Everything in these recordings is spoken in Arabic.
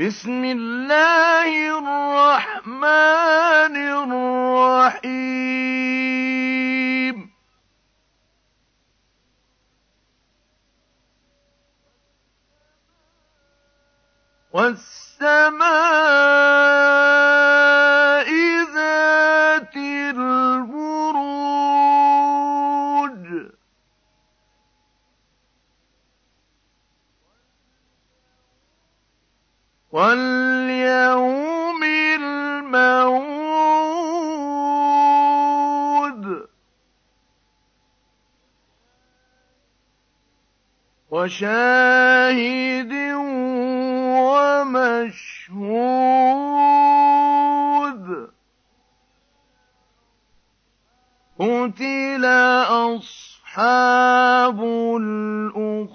بسم الله الرحمن الرحيم. والسماء واليوم الموعود وشاهد ومشهود قتل أصحاب الأخدود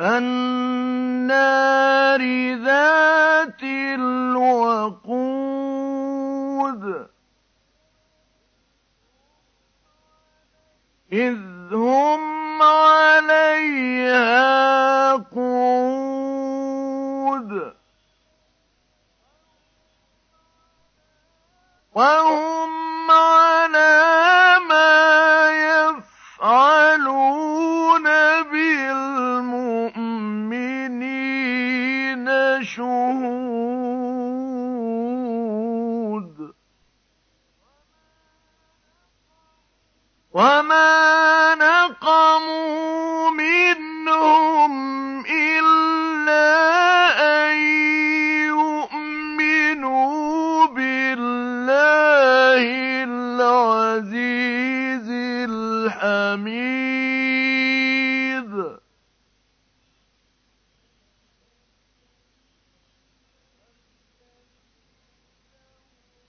النار ذات الوقود. إذ هم عليها قعود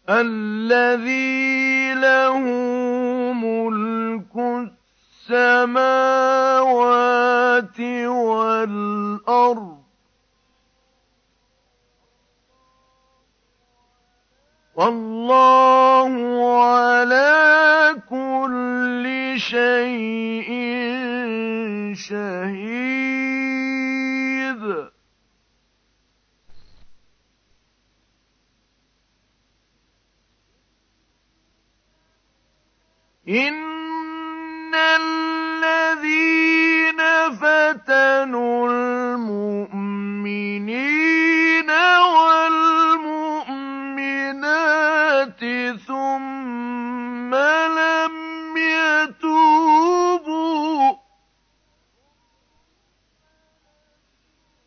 الذي له ملك السماوات والأرض. والله على كل شيء شهيد. إن الذين فتنوا المؤمنين والمؤمنات ثم لم يتوبوا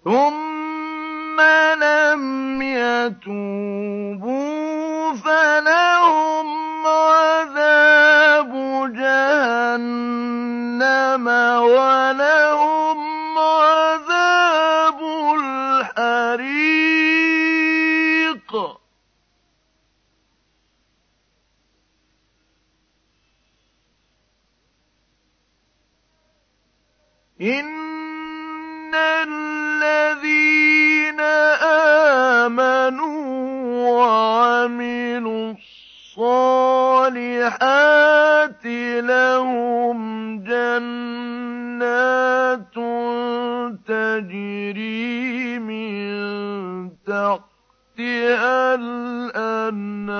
ثم لم يتوبوا فلهم جهنم ولهم عذاب الحريق. إن الذين آمنوا وعملوا الصالحات لهم جنات تجري من تحتها الأنهار.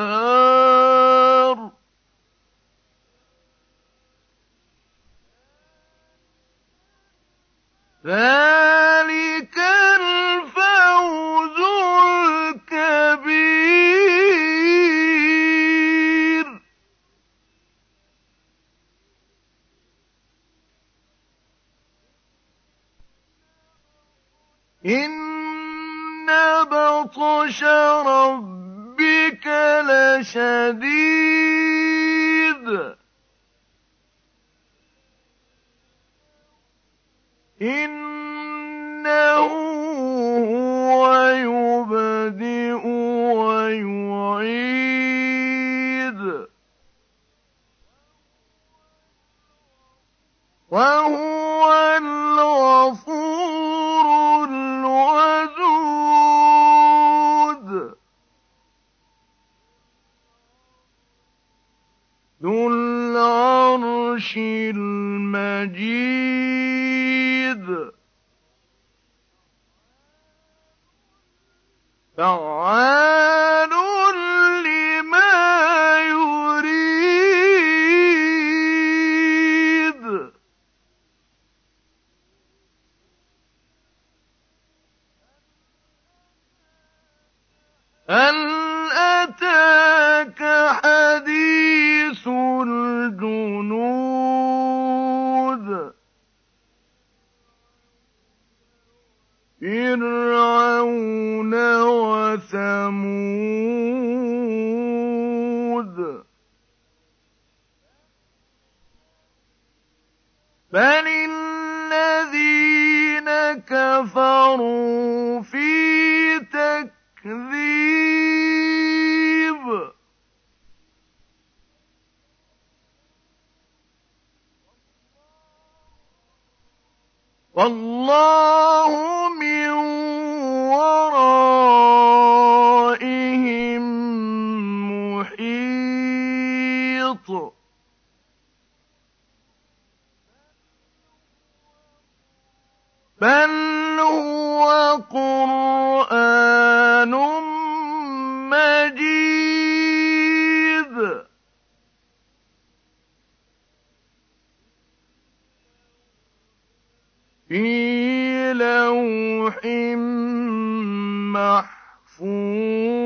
إن بطش ربك لشديد المجيد فعال لما يريد. هل كَفَرُوا فِي تَكْذِيبٍ. وَاللَّهُ مِن وَرَائِهِم مُّحِيطٌ. بَلْ هُوَ قُرْآنٌ مَّجِيدٌ. فِي لَوْحٍ مَّحْفُوظٍ.